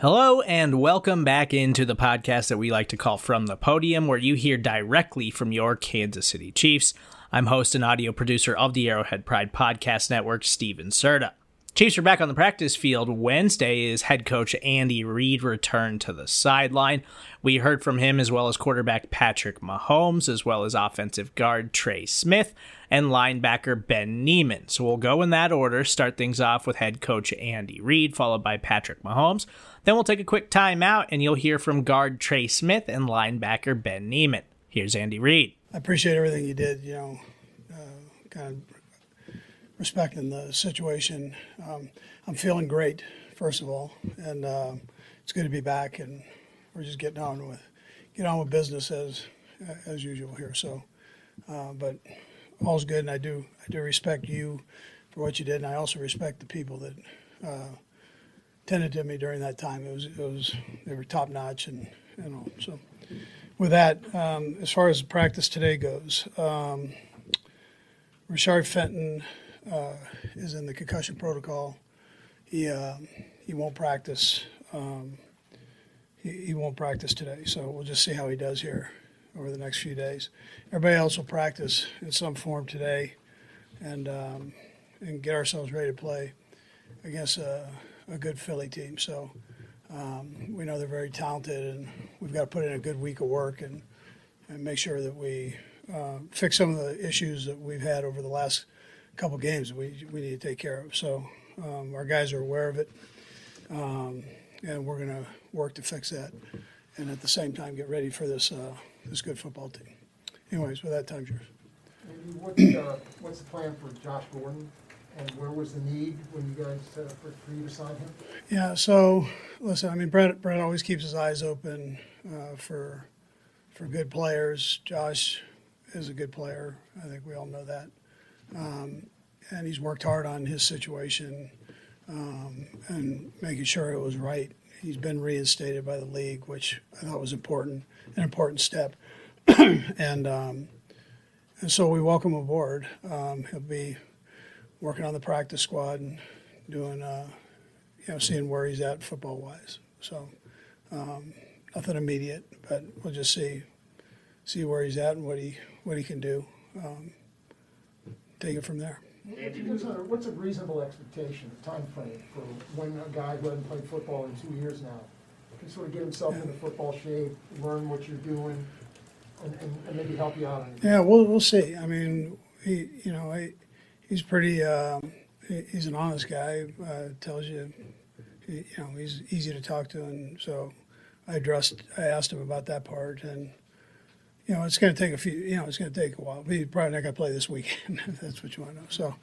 Hello, and welcome back into the podcast that we like to call From the Podium, where you hear directly from your Kansas City Chiefs. I'm host and audio producer of the Arrowhead Pride Podcast Network, Steven Serta. Chiefs are back on the practice field. Wednesday is head coach Andy Reid returned to the sideline. We heard from him as well as quarterback Patrick Mahomes, as well as offensive guard Trey Smith and linebacker Ben Niemann. So we'll go in that order, start things off with head coach Andy Reid, followed by Patrick Mahomes. Then we'll take a quick timeout and you'll hear from guard Trey Smith and linebacker Ben Niemann. Here's Andy Reid. I appreciate everything you did, you know, uh, kind of respecting the situation. Um, I'm feeling great, first of all, and uh, it's good to be back, and we're just getting on with get on with business as as usual here. So, uh, but all's good, and I do I do respect you for what you did, and I also respect the people that uh, tended to me during that time. It was it was they were top notch and you know so. With that, um, as far as the practice today goes, um, Rashad Fenton uh, is in the concussion protocol. He uh, he won't practice. Um, he, he won't practice today, so we'll just see how he does here over the next few days. Everybody else will practice in some form today, and um, and get ourselves ready to play against a, a good Philly team. So um, we know they're very talented, and we've got to put in a good week of work and and make sure that we uh, fix some of the issues that we've had over the last couple games. We we need to take care of. So um, our guys are aware of it, um, and we're going to work to fix that, and at the same time get ready for this uh, this good football team. Anyways, with that, time's yours. Maybe what's, uh, what's the plan for Josh Gordon? And where was the need when you guys, uh, for, for you to sign him? Yeah. So listen, I mean, Brett Brett always keeps his eyes open uh, for for good players. Josh is a good player. I think we all know that, um, and he's worked hard on his situation um, and making sure it was right. He's been reinstated by the league, which I thought was important, an important step, and um, and so we welcome him aboard. Um, he'll be working on the practice squad and doing, uh, you know, seeing where he's at football wise. So um, nothing immediate, but we'll just see see where he's at and what he what he can do. Um, take it from there. What's a, reasonable expectation, time frame for when a guy who hasn't played football in two years now can sort of get himself into football shape, learn what you're doing, and, and, and maybe help you out on? Yeah, we'll we'll see. I mean, he you know he, he's pretty um, he, he's an honest guy. Uh, tells you, he, you know, he's easy to talk to, and so I addressed I asked him about that part and. You know, it's going to take a few. You know, it's going to take a while. He's probably not going to play this weekend. if that's what you want to know. So,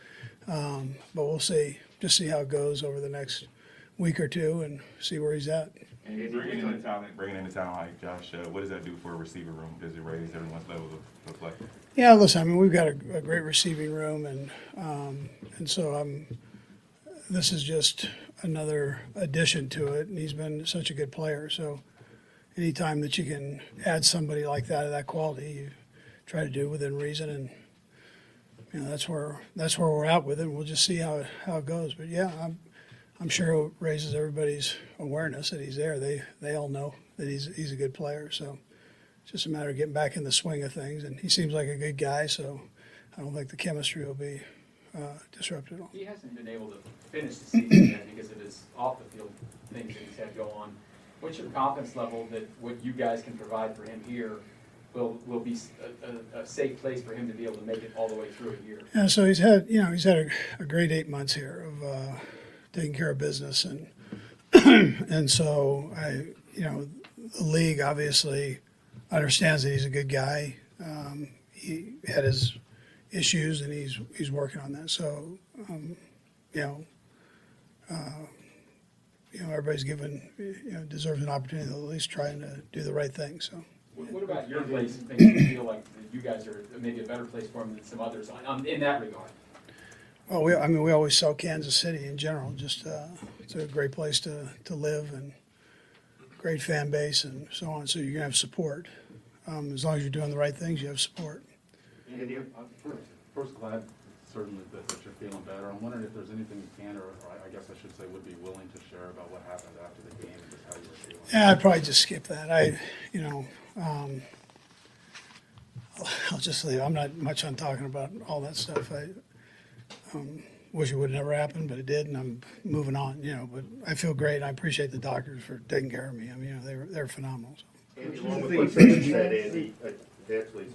um, but we'll see. Just see how it goes over the next week or two, and see where he's at. And bringing in a talent, bringing in a talent like Josh, uh, what does that do for a receiver room? Does it raise everyone's level of, of play? Yeah, listen. I mean, we've got a, a great receiving room, and um, and so I'm. This is just another addition to it, and he's been such a good player. So, anytime that you can add somebody like that of that quality, you try to do within reason, and you know that's where that's where we're at with it. We'll just see how how it goes. But yeah, I'm I'm sure it raises everybody's awareness that he's there. They they all know that he's he's a good player. So it's just a matter of getting back in the swing of things. And he seems like a good guy. So I don't think the chemistry will be uh, disrupted all. He hasn't been able to finish the season yet because of his off the field things that he's had go on. What's your confidence level that what you guys can provide for him here will will be a, a, a safe place for him to be able to make it all the way through a year? Yeah, so he's had you know he's had a, a great eight months here of uh, taking care of business and and so I you know the league obviously understands that he's a good guy. Um, he had his issues, and he's he's working on that. So, um, you know, uh, you know, everybody's given you know deserves an opportunity to at least trying to do the right thing. So. What what about your place, and things you feel like you guys are maybe a better place for them than some others, on- on- in that regard? Well, we, I mean, we always saw Kansas City in general. Just uh, it's a great place to, to live and great fan base and so on. So you're gonna have support. Um, as long as you're doing the right things, you have support. Andy, I'm first, first glad certainly that, that you're feeling better. I'm wondering if there's anything you can, or, or I guess I should say, would be willing to share about what happened after the game and just how you were feeling. Yeah, I'd probably just skip that. I, you know, um, I'll, I'll just leave. I'm not much on talking about all that stuff. I um, wish it would have never happened, but it did, and I'm moving on. You know, but I feel great. and I appreciate the doctors for taking care of me. I mean, you know, they were they're phenomenal. So. Andy, along with what Sam said, Andy, I actually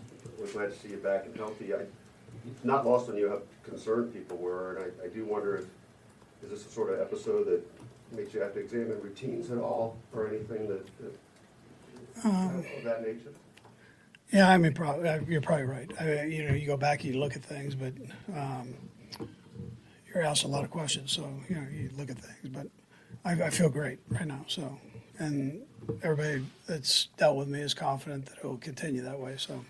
was glad to see you back and healthy. I, it's not lost on you how concerned people were, and I, I do wonder if, is this a sort of episode that makes you have to examine routines at all, or anything that, that, of that nature? Yeah, I mean, probably you're probably right. I mean, you know, you go back and you look at things, but um, you're asked a lot of questions, so you know, you look at things. But I, I feel great right now. So, and everybody that's dealt with me is confident that it will continue that way. So,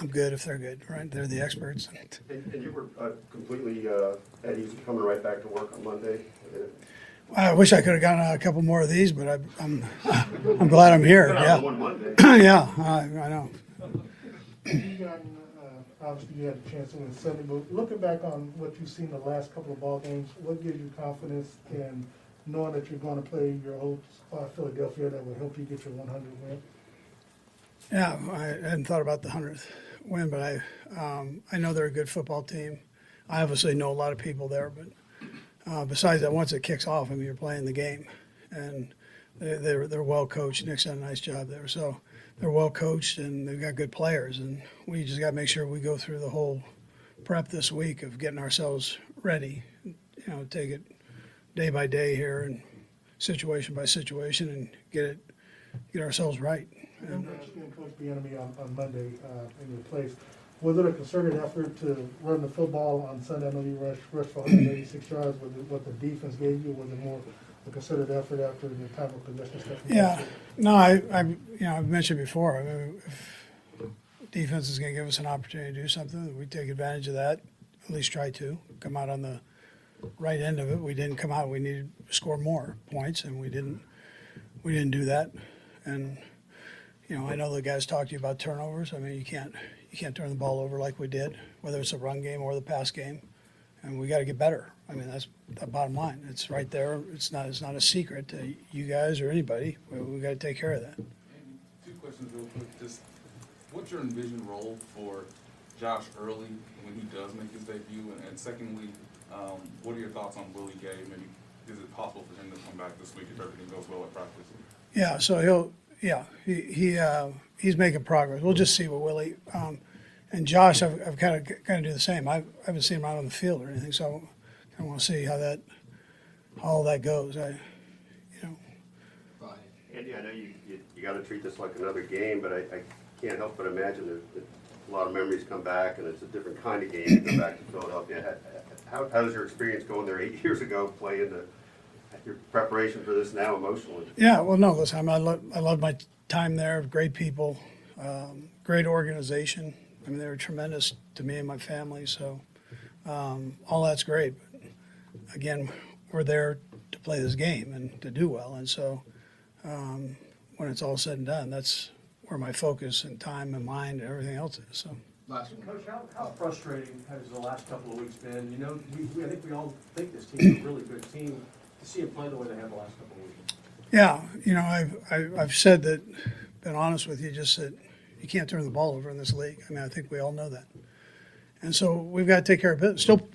I'm good if they're good, right? They're the experts. And, and you were uh, completely uh, at ease coming right back to work on Monday? I wish I could have gotten a couple more of these, but I, I'm I'm glad I'm here. Yeah, on yeah, I, I know. You gotten, uh, obviously you had a chance to win Sunday, but looking back on what you've seen the last couple of ball games, what gives you confidence in knowing that you're gonna play your old spot Philadelphia that will help you get your one hundred win? Yeah, I hadn't thought about the hundredth win, but I um, I know they're a good football team. I obviously know a lot of people there, but uh, besides that, once it kicks off, I mean, you're playing the game, and they're they're, they're well coached. Nick's done a nice job there, so they're well coached and they've got good players, and we just got to make sure we go through the whole prep this week of getting ourselves ready. You know, take it day by day here and situation by situation, and get it get ourselves right. And Coach Bieniemy on, on Monday, uh, in your place, was it a concerted effort to run the football on Sunday? I know you rushed, rushed for hundred and eighty-six yards, was what the defense gave you, was it more a concerted effort after the time of possession stuff? Yeah, no, I, I, you know, I've mentioned before, if defense is gonna give us an opportunity to do something, we take advantage of that, at least try to, come out on the right end of it. We didn't come out, we needed to score more points, and we didn't, we didn't do that. And, you know, I know the guys talked to you about turnovers, I mean, you can't, you can't turn the ball over like we did, whether it's a run game or the pass game. And we gotta get better. I mean, that's the bottom line. It's right there. It's not, it's not a secret to you guys or anybody. We, we gotta take care of that. Two questions real quick. Just what's your envisioned role for Josh Early when he does make his debut? And, and secondly, um, what are your thoughts on Willie Gay? Maybe is it possible for him to come back this week if everything goes well at practice? Yeah, so he'll, yeah, he, he, uh, he's making progress. We'll just see with Willie. Um, and Josh, I've, I've kind of, kind of do the same. I've, I haven't seen him out on the field or anything, so I want to see how that, how all that goes. I, you know, Andy, I know you, you, you gotta treat this like another game, but I, I can't help but imagine that, that a lot of memories come back and it's a different kind of game to go back to Philadelphia. How, how does your experience going there eight years ago play into your preparation for this now emotionally? Yeah, well, no, listen, I, mean, I love I love my time there. Great people, um, great organization. I mean, they were tremendous to me and my family. So um, all that's great. But again, we're there to play this game and to do well. And so um, when it's all said and done, that's where my focus and time and mind and everything else is. So. Last coach, how, how frustrating has the last couple of weeks been? You know, we, we, I think we all think this team's a really good team, to see it play the way they have the last couple of weeks. Yeah, you know, I've, I've, I've said that, been honest with you, just that you can't turn the ball over in this league. I mean, I think we all know that. And so we've got to take care of business. Still,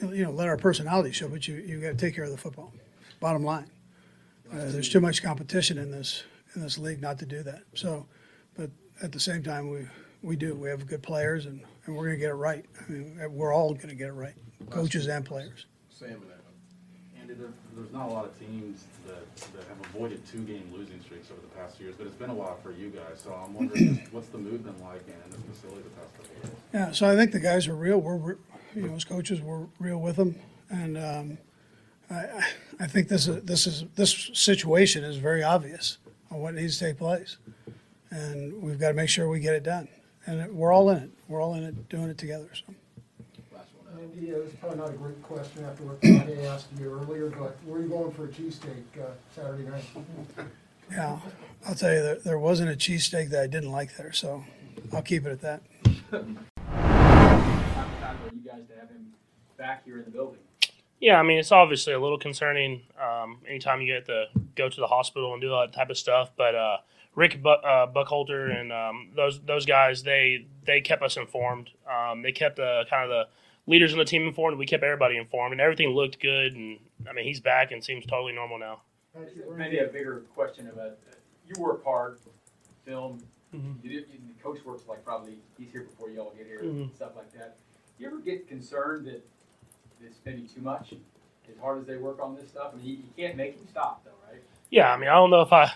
you know, let our personality show, but you, you've got to take care of the football. Bottom line. Uh, there's too much competition in this, in this league not to do that. So, but at the same time, we, we do. We have good players and, and we're going to get it right. I mean, we're all going to get it right, coaches and players. Andy, there, there's not a lot of teams that, that have avoided two-game losing streaks over the past years, but it's been a while for you guys. So I'm wondering, what's the mood been like in this facility the past couple of years? Yeah, so I think the guys are real. We're, re- you know, as coaches, we're real with them, and um, I, I- I think this is this is this situation is very obvious on what needs to take place, and we've got to make sure we get it done. And we're all in it. We're all in it, doing it together. So. Andy, uh, this probably not a great question after what I asked you earlier, but where are you going for a cheesesteak uh, Saturday night? Yeah, I'll tell you, there, there wasn't a cheesesteak that I didn't like there, so I'll keep it at that. Time for you guys to have him back here in the building. Yeah, I mean, it's obviously a little concerning um, anytime you get to go to the hospital and do all that type of stuff. But uh, Rick Bu- uh, Burkholder and um, those those guys, they they kept us informed. Um, they kept the kind of the leaders on the team informed. We kept everybody informed, and everything looked good. And I mean, he's back and seems totally normal now. Maybe a bigger question about, uh, you work hard, film, Mhm. you, do- you, the coach works like probably, he's here before you all get here, Mhm. stuff like that. You ever get concerned that it's maybe too much, as hard as they work on this stuff? I mean, you, you can't make him stop though, right? Yeah, I mean, I don't know if I.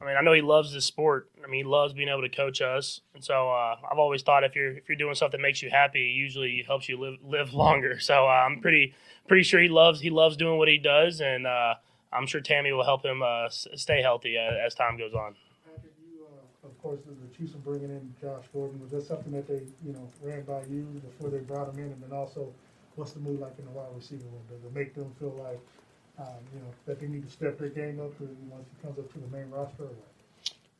I mean, I know he loves this sport. I mean, he loves being able to coach us, and so uh, I've always thought if you're if you're doing something that makes you happy, it usually helps you live live longer. So uh, I'm pretty pretty sure he loves he loves doing what he does, and uh, I'm sure Tammy will help him uh, stay healthy as, as time goes on. Patrick, you, uh, of course, the Chiefs are bringing in Josh Gordon. Was that something that they, you know, ran by you before they brought him in? And then also, what's the move like in the wide receiver room? Does it make them feel like, um, you know, that they need to step their game up once he comes up to the main roster or what?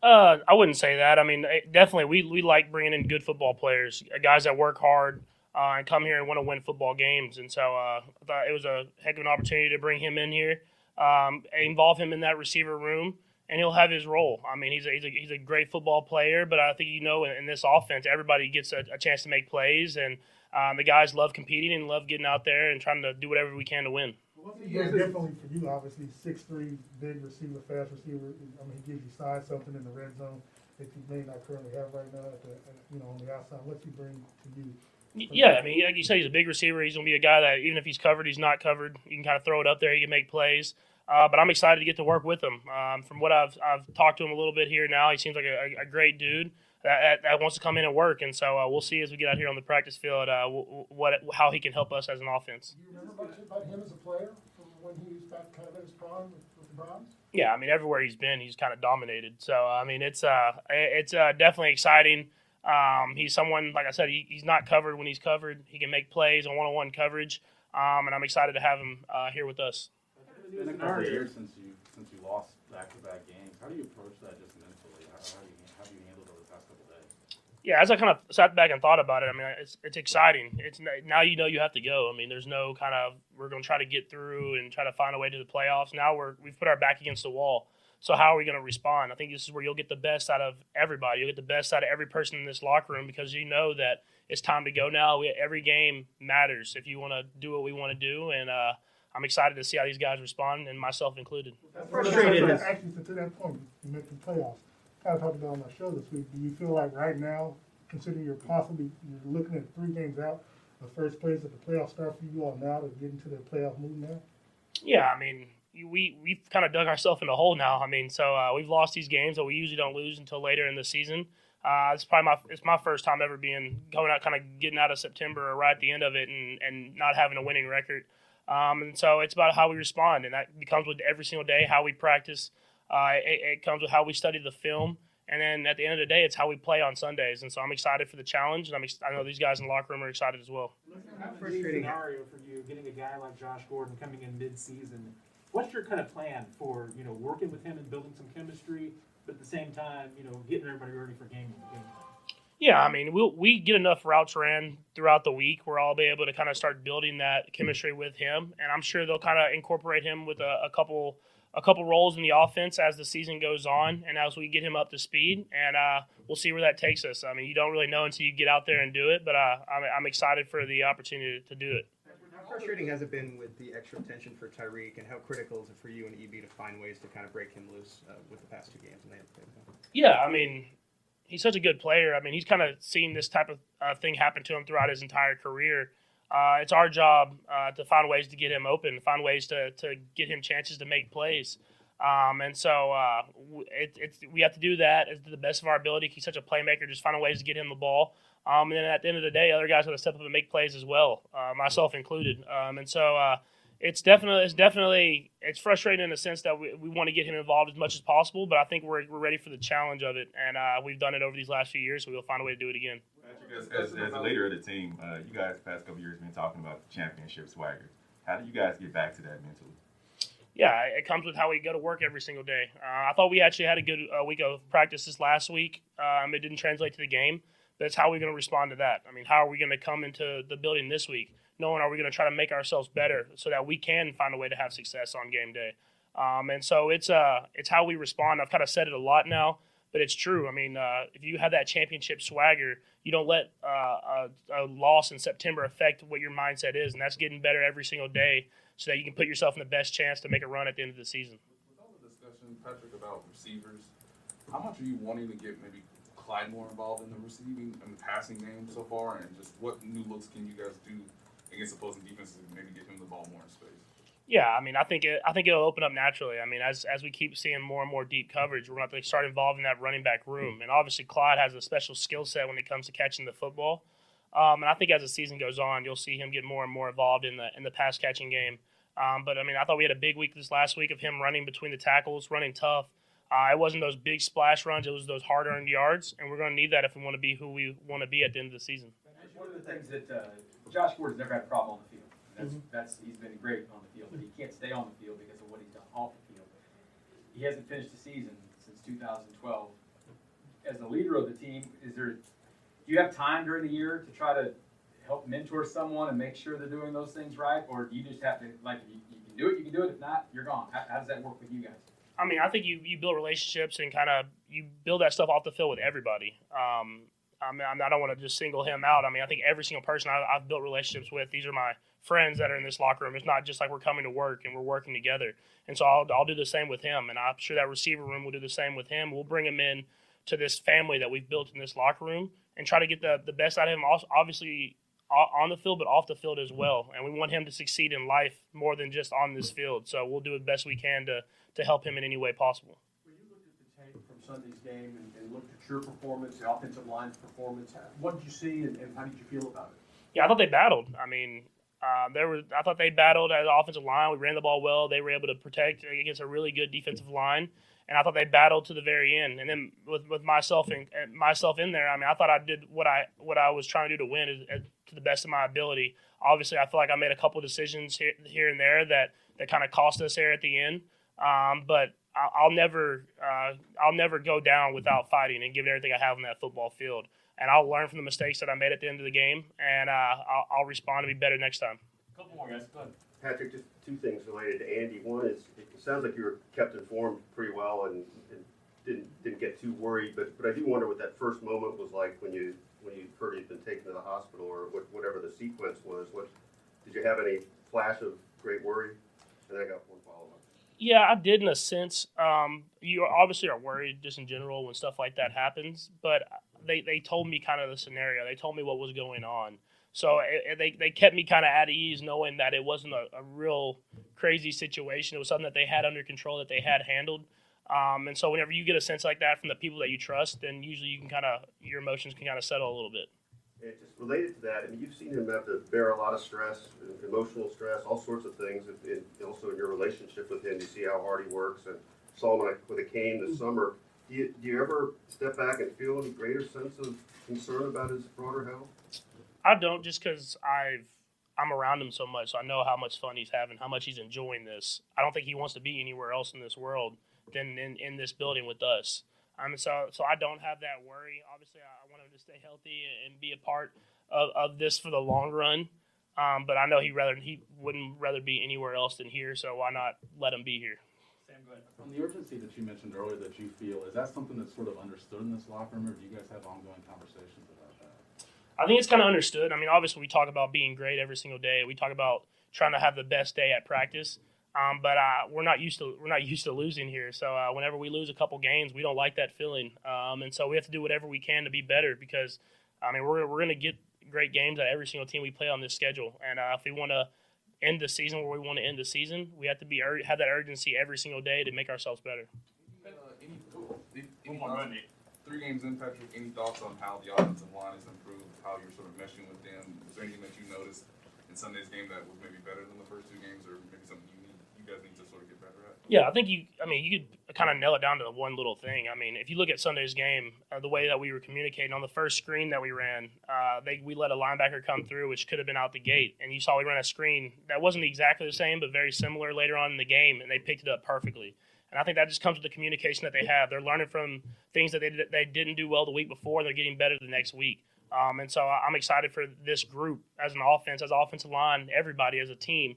Uh, I wouldn't say that. I mean, eh, definitely, we, we like bringing in good football players, uh, guys that work hard uh, and come here and want to win football games. And so uh, I thought it was a heck of an opportunity to bring him in here, um, involve him in that receiver room, and he'll have his role. I mean, he's a, he's a, he's a great football player, but I think you know in, in this offense, everybody gets a, a chance to make plays, and um, the guys love competing and love getting out there and trying to do whatever we can to win. What's it doing for you? Obviously, six three, big receiver, fast receiver. I mean, he gives you size, something in the red zone that you may not currently have right now. At the, you know, on the outside, what's he bring to you? Yeah, I mean, like you said, he's a big receiver. He's going to be a guy that even if he's covered, he's not covered. You can kind of throw it up there. He can make plays. Uh, but I'm excited to get to work with him. Um, from what I've I've talked to him a little bit here now, he seems like a, a great dude that, that, that wants to come in and work. And so uh, we'll see as we get out here on the practice field uh, wh- what how he can help us as an offense. Do you remember much about him as a player from when he was back kind of at his prime with, with the Browns? Yeah, I mean, everywhere he's been, he's kind of dominated. So I mean, it's uh, it's uh, definitely exciting. Um, he's someone, like I said, he, he's not covered when he's covered. He can make plays on one-on-one coverage, um, and I'm excited to have him uh, here with us. It's been a couple of years since you since you lost back-to-back games. How do you approach that just mentally? How, how do you how do you handle those past couple days? Yeah, as I kind of sat back and thought about it, I mean, it's it's exciting. It's now you know you have to go. I mean, there's no kind of we're going to try to get through and try to find a way to the playoffs. Now we're we've put our back against the wall. So how are we going to respond? I think this is where you'll get the best out of everybody. You'll get the best out of every person in this locker room because you know that it's time to go now. We, every game matters if you want to do what we want to do, and uh, I'm excited to see how these guys respond, and myself included. frustrated. Actually, to that point, you mentioned playoffs. Of talked about on my show this week. Do you feel like right now, considering you're possibly you're looking at three games out, the first place that the playoffs start for you all now to get into the playoff mood now? Yeah, I mean, we we've kind of dug ourselves in a hole now. I mean, so uh, we've lost these games that we usually don't lose until later in the season. Uh, it's probably my it's my first time ever being going out, kind of getting out of September or right at the end of it, and and not having a winning record. Um, and so it's about how we respond, and that becomes with every single day how we practice. Uh, it, it comes with how we study the film, and then at the end of the day, it's how we play on Sundays. And so I'm excited for the challenge, and I'm ex- I know these guys in the locker room are excited as well. How frustrating scenario for you getting a guy like Josh Gordon coming in mid-season. What's your kind of plan for you know working with him and building some chemistry, but at the same time you know getting everybody ready for game game time? Yeah, I mean, we'll, we get enough routes ran throughout the week where I'll be able to kind of start building that chemistry with him, and I'm sure they'll kind of incorporate him with a, a couple a couple roles in the offense as the season goes on and as we get him up to speed, and uh, we'll see where that takes us. I mean, you don't really know until you get out there and do it, but uh, I'm, I'm excited for the opportunity to do it. How frustrating has it been with the extra attention for Tyreek, and how critical is it for you and EB to find ways to kind of break him loose uh, with the past two games? And they had to him? Yeah, I mean, he's such a good player. I mean, he's kind of seen this type of uh, thing happen to him throughout his entire career. Uh, it's our job uh, to find ways to get him open, find ways to, to get him chances to make plays. Um, and so uh, it, it's, we have to do that as to the best of our ability. He's such a playmaker, just finding ways to get him the ball. Um, and then at the end of the day, other guys got to step up and make plays as well, uh, myself included. Um, and so uh, it's definitely it's definitely it's frustrating in the sense that we, we want to get him involved as much as possible, but I think we're, we're ready for the challenge of it, and uh, we've done it over these last few years, so we'll find a way to do it again. As, as, as a leader of the team, uh, you guys the past couple years been talking about the championship swagger. How do you guys get back to that mentally? Yeah, it comes with how we go to work every single day. Uh, I thought we actually had a good uh, week of practice this last week. Um, it didn't translate to the game, but it's how we're going to respond to that. I mean, how are we going to come into the building this week, knowing are we going to try to make ourselves better so that we can find a way to have success on game day? Um, and so it's uh, it's how we respond. I've kind of said it a lot now, but it's true. I mean, uh, if you have that championship swagger, you don't let uh, a, a loss in September affect what your mindset is, and that's getting better every single day so that you can put yourself in the best chance to make a run at the end of the season. With all the discussion, Patrick, about receivers, how much are you wanting to get maybe Clyde more involved in the receiving and the passing game so far, and just what new looks can you guys do against opposing defenses and maybe get him the ball more in space? Yeah, I mean, I think it, I think it'll open up naturally. I mean, as as we keep seeing more and more deep coverage, we're going to start involving that running back room. And obviously, Clyde has a special skill set when it comes to catching the football. Um, and I think as the season goes on, you'll see him get more and more involved in the in the pass catching game. Um, but I mean, I thought we had a big week this last week of him running between the tackles, running tough. Uh, it wasn't those big splash runs; it was those hard earned yards, and we're going to need that if we want to be who we want to be at the end of the season. One of the things that uh, Josh Gordon's never had a problem on the field. That's, that's he's been great on the field, but he can't stay on the field because of what he's done off the field. He hasn't finished the season since 2012. As the leader of the team, is there? Do you have time during the year to try to help mentor someone and make sure they're doing those things right, or do you just have to like you, you can do it, you can do it. If not, you're gone. How, how does that work with you guys? I mean, I think you, you build relationships and kind of you build that stuff off the field with everybody. Um, I mean, I don't want to just single him out. I mean, I think every single person I, I've built relationships with, these are my friends that are in this locker room. It's not just like we're coming to work and we're working together. And so I'll, I'll do the same with him. And I'm sure that receiver room will do the same with him. We'll bring him in to this family that we've built in this locker room and try to get the, the best out of him, obviously on the field, but off the field as well. And we want him to succeed in life more than just on this field. So we'll do the best we can to, to help him in any way possible. When you looked at the tape from Sunday's game and, and looked at your performance, the offensive line's performance, what did you see and, and how did you feel about it? Yeah, I thought they battled. I mean, uh, there was I thought they battled as offensive line. We ran the ball well. They were able to protect against a really good defensive line, and I thought they battled to the very end. And then with, with myself in myself in there, I mean, I thought I did what I what I was trying to do to win is, is, to the best of my ability. Obviously, I feel like I made a couple decisions here, here and there that that kind of cost us there at the end. Um, but I'll, I'll never uh, I'll never go down without fighting and giving everything I have on that football field and I'll learn from the mistakes that I made at the end of the game, and uh, I'll, I'll, respond to be better next time. A couple more guys. Go ahead. Patrick, just two things related to Andy. One is it sounds like you were kept informed pretty well and, and didn't didn't get too worried, but but I do wonder what that first moment was like when you when you heard he'd been taken to the hospital or what, whatever the sequence was. What did you have any flash of great worry? And I got one follow up. Yeah, I did in a sense. Um, you obviously are worried just in general when stuff like that happens, but they, they told me kind of the scenario. They told me what was going on. So it, they, they kept me kind of at ease knowing that it wasn't a, a, real crazy situation. It was something that they had under control, that they had handled. Um, and so whenever you get a sense like that from the people that you trust, then usually you can kind of, your emotions can kind of settle a little bit. And just related to that, I mean, you've seen him have to bear a lot of stress, emotional stress, all sorts of things, and also in your relationship with him, you see how hard he works. And saw him with a cane this mm-hmm. summer do you, do you ever step back and feel any greater sense of concern about his broader health? I don't, just because I've I'm around him so much, so I know how much fun he's having, how much he's enjoying this. I don't think he wants to be anywhere else in this world than in, in this building with us. I mean, so so I don't have that worry. Obviously, I, to stay healthy and be a part of, of this for the long run. Um, but I know he rather he wouldn't rather be anywhere else than here. So why not let him be here? Sam, On the urgency that you mentioned earlier that you feel, is that something that's sort of understood in this locker room, or do you guys have ongoing conversations about that? I think it's kind of understood. I mean, obviously, we talk about being great every single day. We talk about trying to have the best day at practice. Um, but uh, we're not used to we're not used to losing here. So uh, whenever we lose a couple games, we don't like that feeling. Um, and so we have to do whatever we can to be better because I mean we're we're going to get great games at every single team we play on this schedule. And uh, if we want to end the season where we want to end the season. We have to be have that urgency every single day to make ourselves better. Any, any, any three games in, Patrick, any thoughts on how the offensive line has improved, how you're sort of meshing with them? Is there anything that you noticed in Sunday's game that was maybe better than the first two games, or maybe something guys need to sort of get better at? Yeah, I think you. I mean, you could kind of nail it down to the one little thing. I mean, if you look at Sunday's game, uh, the way that we were communicating on the first screen that we ran, uh, they we let a linebacker come through, which could have been out the gate, and you saw we ran a screen that wasn't exactly the same, but very similar later on in the game, and they picked it up perfectly. And I think that just comes with the communication that they have. They're learning from things that they, they didn't do well the week before. They're getting better the next week. Um, and so I'm excited for this group as an offense, as offensive line, everybody as a team,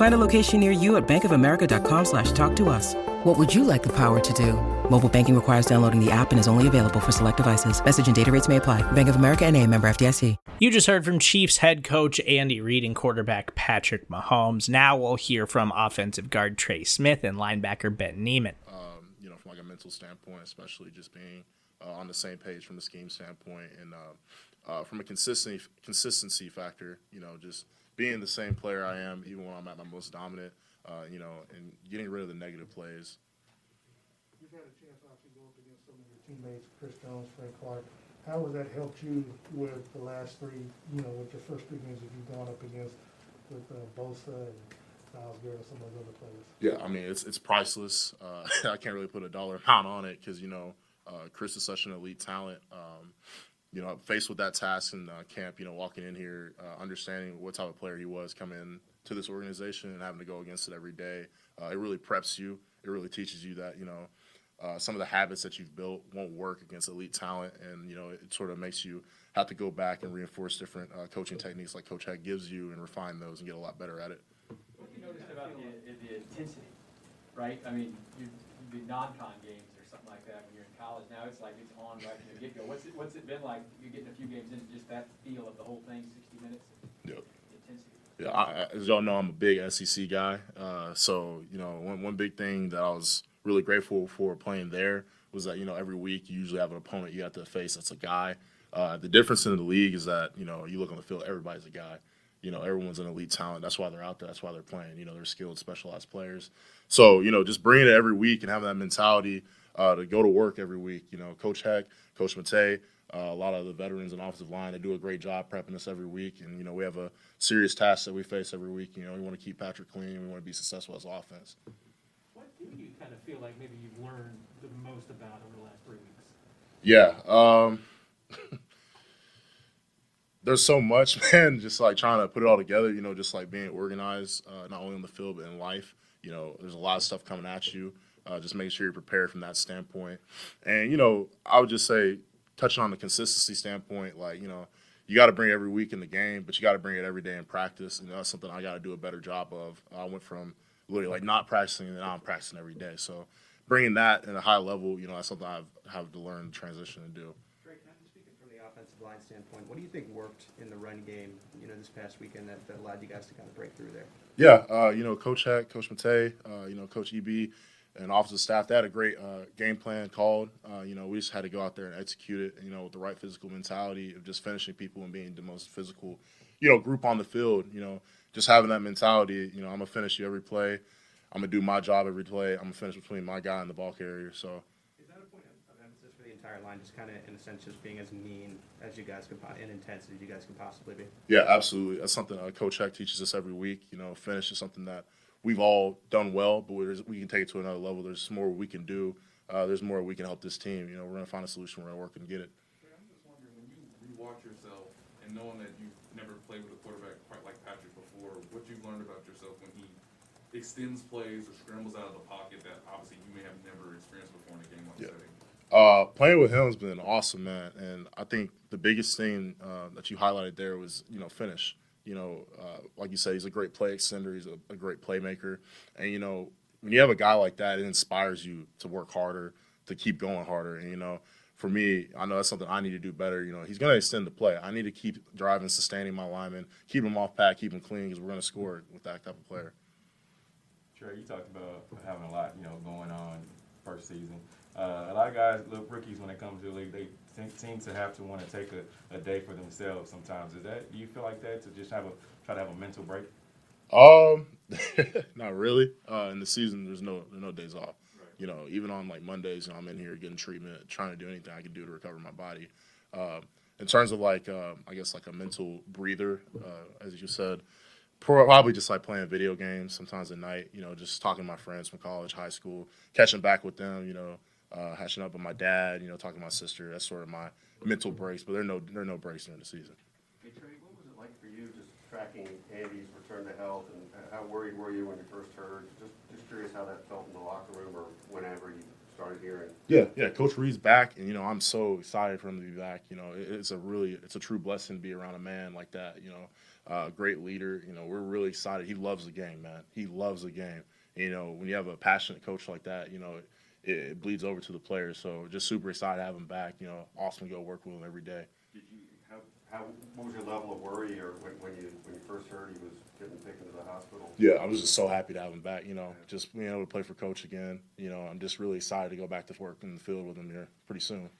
Find a location near you at bankofamerica.com slash talk to us. What would you like the power to do? Mobile banking requires downloading the app and is only available for select devices. Message and data rates may apply. Bank of America and a member FDIC. You just heard from Chiefs head coach Andy Reid and quarterback Patrick Mahomes. Now we'll hear from offensive guard Trey Smith and linebacker Ben Niemann. Um, you know, from like a mental standpoint, especially just being uh, on the same page from the scheme standpoint, and uh, uh, from a consistency consistency factor, you know, just being the same player I am, even when I'm at my most dominant, uh, you know, and getting rid of the negative plays. You've had a chance obviously go up against some of your teammates, Chris Jones, Frank Clark. How has that helped you with the last three, you know, with your first three games that you've gone up against with uh, Bosa and Garrett and some of those other players? Yeah, I mean it's it's priceless. Uh, I can't really put a dollar amount on it because you know uh, Chris is such an elite talent. Um, you know, faced with that task in uh, camp, you know, walking in here, uh, understanding what type of player he was coming to this organization and having to go against it every day, uh, it really preps you. It really teaches you that you know uh, some of the habits that you've built won't work against elite talent, and you know it sort of makes you have to go back and reinforce different uh, coaching techniques like Coach Heck gives you and refine those and get a lot better at it. What you noticed about the, the intensity, right? I mean, you, the non-con games or something like that when you're in college. Now it's like it's on right from the get-go. What's it, what's it been like? You're getting a few games in, just that feel of the whole thing, 60 minutes? Yep. Intensity. Yeah, I, as y'all know, I'm a big SEC guy. Uh, so you know, one one big thing that I was really grateful for playing there was that you know every week you usually have an opponent you have to face that's a guy. Uh, the difference in the league is that you know you look on the field, everybody's a guy. You know, everyone's an elite talent. That's why they're out there. That's why they're playing. You know, they're skilled, specialized players. So you know, just bringing it every week and having that mentality uh, to go to work every week. You know, Coach Heck, Coach Mate, uh, a lot of the veterans and offensive line, they do a great job prepping us every week. And you know, we have a serious task that we face every week. You know, we want to keep Patrick clean. We want to be successful as offense. What do you kind of feel like maybe you've learned the most about over the last three weeks? Yeah. Um, there's so much, man. Just like trying to put it all together, you know, just like being organized, uh, not only on the field but in life. You know, there's a lot of stuff coming at you. Uh, just make sure you're prepared from that standpoint. And you know, I would just say, touching on the consistency standpoint, like you know, you got to bring it every week in the game, but you got to bring it every day in practice. And that's something I got to do a better job of. I went from literally like not practicing and now I'm practicing every day. So bringing that at a high level, you know, that's something I've have to learn transition and do. Drake, speaking from the offensive line standpoint, what do you think worked in the run game, you know, this past weekend that, that allowed you guys to kind of break through there? Yeah, uh, you know, Coach Heck, Coach Mate, uh, you know, Coach EB, and offensive staff, they had a great uh, game plan called. Uh, you know, we just had to go out there and execute it, you know, with the right physical mentality of just finishing people and being the most physical, you know, group on the field. You know, just having that mentality, you know, I'm going to finish you every play. I'm going to do my job every play. I'm going to finish between my guy and the ball carrier. So, Is that a point of of emphasis for the entire line, just kind of in a sense, just being as mean as you guys can, and intense as you guys can possibly be? Yeah, absolutely. That's something uh, Coach Heck teaches us every week. You know, finish is something that we've all done well, but there's, we can take it to another level. There's more we can do. Uh, there's more we can help this team. You know, we're going to find a solution. We're going to work and get it. I'm just wondering, when you rewatch yourself and knowing that you've never played with a quarterback quite like Patrick before, what you've learned about yourself when he extends plays or scrambles out of the pocket that obviously you may have never experienced before in a game like Yeah. setting. Uh, playing with him has been awesome, man. And I think the biggest thing uh, that you highlighted there was, you know, finish. You know, uh, like you said, he's a great play extender. He's a, a great playmaker. And, you know, when you have a guy like that, it inspires you to work harder, to keep going harder. And, you know, for me, I know that's something I need to do better. You know, he's going to extend the play. I need to keep driving, sustaining my linemen, keep him off pack, keep him clean because we're going to score with that type of player. Trey, you talked about having a lot, you know, going first season. Uh, a lot of guys, little rookies, when it comes to the league, they seem to have to want to take a, a, day for themselves. Sometimes is that? Do you feel like that to just have a try to have a mental break? Um, not really. Uh, in the season, there's no there's no days off. Right. You know, even on like Mondays, you know, I'm in here getting treatment, trying to do anything I can do to recover my body. Uh, in terms of like, uh, I guess like a mental breather, uh, as you said, probably just like playing video games sometimes at night. You know, just talking to my friends from college, high school, catching back with them. You know, uh, hashing up with my dad. You know, talking to my sister. That's sort of my mental breaks. But there are no there are no breaks during the season. Hey Trey, what was it like for you just tracking Andy's return to health, and how worried were you when you first heard? Just just curious how that felt in the locker room or whenever you started hearing. Yeah, yeah. Coach Reid's back, and you know I'm so excited for him to be back. You know, it's a really it's a true blessing to be around a man like that. You know uh, great leader. You know, we're really excited. He loves the game, man. He loves the game. You know, when you have a passionate coach like that, you know, it, it bleeds over to the players. So just super excited to have him back. You know, awesome to go work with him every day. Did you how, how what was your level of worry or when, when you when you first heard he was getting taken to the hospital? Yeah, I was just so happy to have him back. You know, just being able to play for coach again. You know, I'm just really excited to go back to work in the field with him here pretty soon.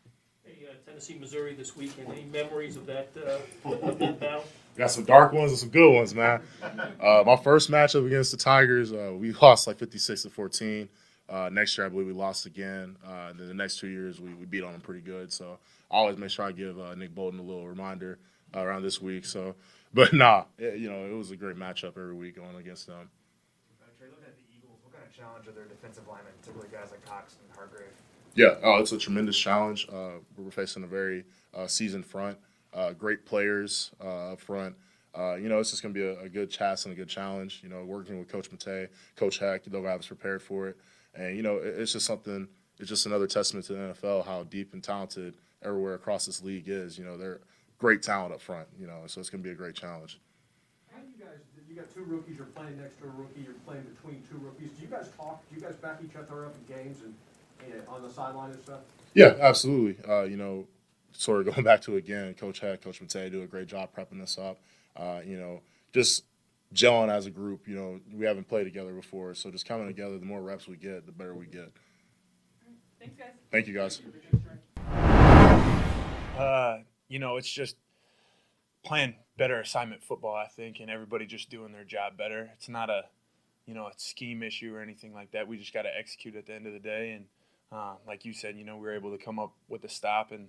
Hey, uh, Tennessee, Missouri this weekend. Any memories of that uh, battle? Got some dark ones and some good ones, man. Uh, my first matchup against the Tigers, uh, we lost like 56 to 14. Uh, next year, I believe we lost again. Uh, and then the next two years, we, we beat on them pretty good. So I always make sure I give uh, Nick Bolton a little reminder uh, around this week. So, but nah, it, you know, it was a great matchup every week going against them. Trey, looking at the Eagles, what kind of challenge are their defensive linemen, particularly guys like Cox and Hargrave? Yeah, oh, it's a tremendous challenge. we're facing a very seasoned front uh, great players uh, up front. Uh, you know, it's just going to be a, a, good task and a good challenge. You know, working with Coach Mate, Coach Heck, they'll have us prepared for it. And, you know, it, it's just something, it's just another testament to the NFL how deep and talented everywhere across this league is. You know, they're great talent up front, you know, so it's going to be a great challenge. How do you guys, you got two rookies, you're playing next to a rookie, you're playing between two rookies. Do you guys talk? Do you guys back each other up in games and, and on the sideline and stuff? Yeah, absolutely. Uh, you know, sort of going back to it again, Coach Heck, Coach Mate do a great job prepping us up. Uh, you know, just gelling as a group. You know, we haven't played together before, so just coming together. The more reps we get, the better we get. Thanks, guys. Thank you, guys. Uh, you know, it's just playing better assignment football, I think, and everybody just doing their job better. It's not a, you know, a scheme issue or anything like that. We just got to execute at the end of the day, and uh, like you said, you know, we were able to come up with a stop and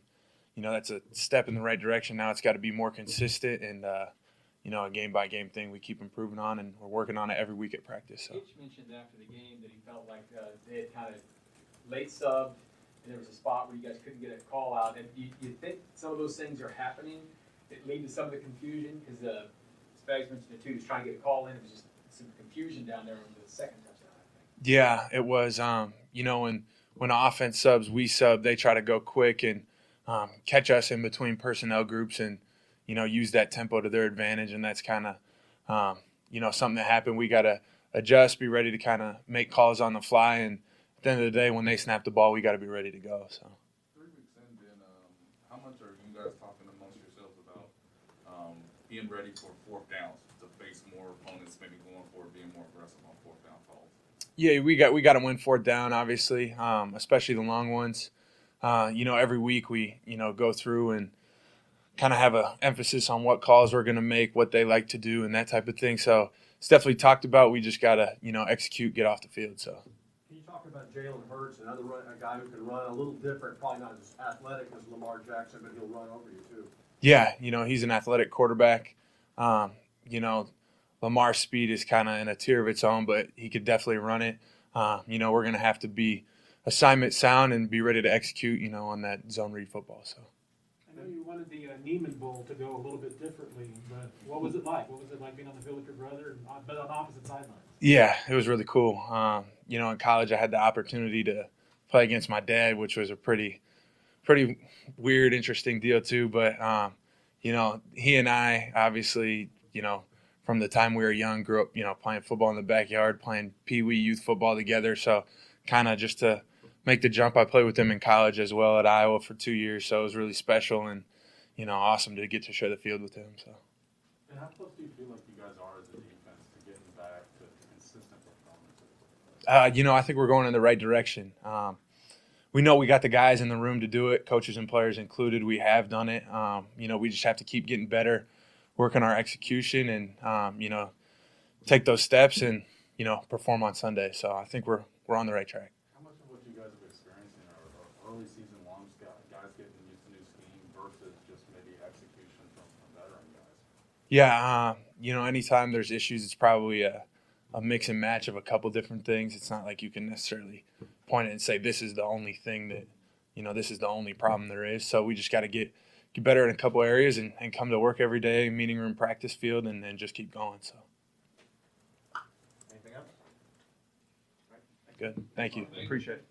you know, that's a step in the right direction. Now it's got to be more consistent and, uh, you know, a game by game thing we keep improving on, and we're working on it every week at practice. So. Hitch mentioned after the game that he felt like uh, they had kind of late subbed, and there was a spot where you guys couldn't get a call out. And you, you think some of those things are happening that lead to some of the confusion? Because uh, Spags mentioned it too. He was trying to get a call in. It was just some confusion down there on the second touchdown. Yeah, it was. Um, you know, when when offense subs, we sub. They try to go quick and um, catch us in between personnel groups and you know use that tempo to their advantage. And that's kind of um, you know something that happened. We got to adjust be ready to kind of make calls on the fly. And at the end of the day when they snap the ball we got to be ready to go so. Three weeks in then um, how much are you guys talking amongst yourselves about um, being ready for fourth downs to face more opponents maybe going for it being more aggressive on fourth down calls yeah we got we got to win fourth down obviously um, especially the long ones uh, you know, every week we, you know, go through and kind of have a emphasis on what calls we're going to make, what they like to do, and that type of thing. So it's definitely talked about. We just got to, you know, execute, get off the field. So. Can you talk about Jalen Hurts, another run, a guy who can run a little different, probably not as athletic as Lamar Jackson, but he'll run over you too. Yeah, you know, he's an athletic quarterback. Um, you know, Lamar's speed is kind of in a tier of its own, but he could definitely run it. Uh, you know, we're going to have to be assignment sound and be ready to execute, you know, on that zone read football. So. I know you wanted the uh, Niemann Bowl to go a little bit differently, but what was it like? What was it like being on the field with your brother, and, but on opposite sidelines? Yeah, it was really cool. Um, you know, in college, I had the opportunity to play against my dad, which was a pretty, pretty weird, interesting deal too. But um, you know, he and I obviously, you know, from the time we were young, grew up, you know, playing football in the backyard, playing pee wee youth football together. So, kind of just to make the jump. I played with them in college as well at Iowa for two years, so it was really special and you know awesome to get to share the field with them. So. And how close do you feel like you guys are as a defense to getting back to consistent performance? Uh, you know, I think we're going in the right direction. Um, we know we got the guys in the room to do it, coaches and players included. We have done it. Um, you know, we just have to keep getting better, working our execution, and um, you know, take those steps and you know perform on Sunday. So I think we're we're on the right track. How much of what you guys have experiencing are, are early season longs, guys getting used to new scheme versus just maybe execution from, from veteran guys? Yeah, uh, you know, anytime there's issues, it's probably a, a mix and match of a couple different things. It's not like you can necessarily point it and say this is the only thing that, you know, this is the only problem there is. So we just got to get get better in a couple areas and, and come to work every day, meeting room, practice field, and then just keep going. So Anything else? good. Thank you. Appreciate it.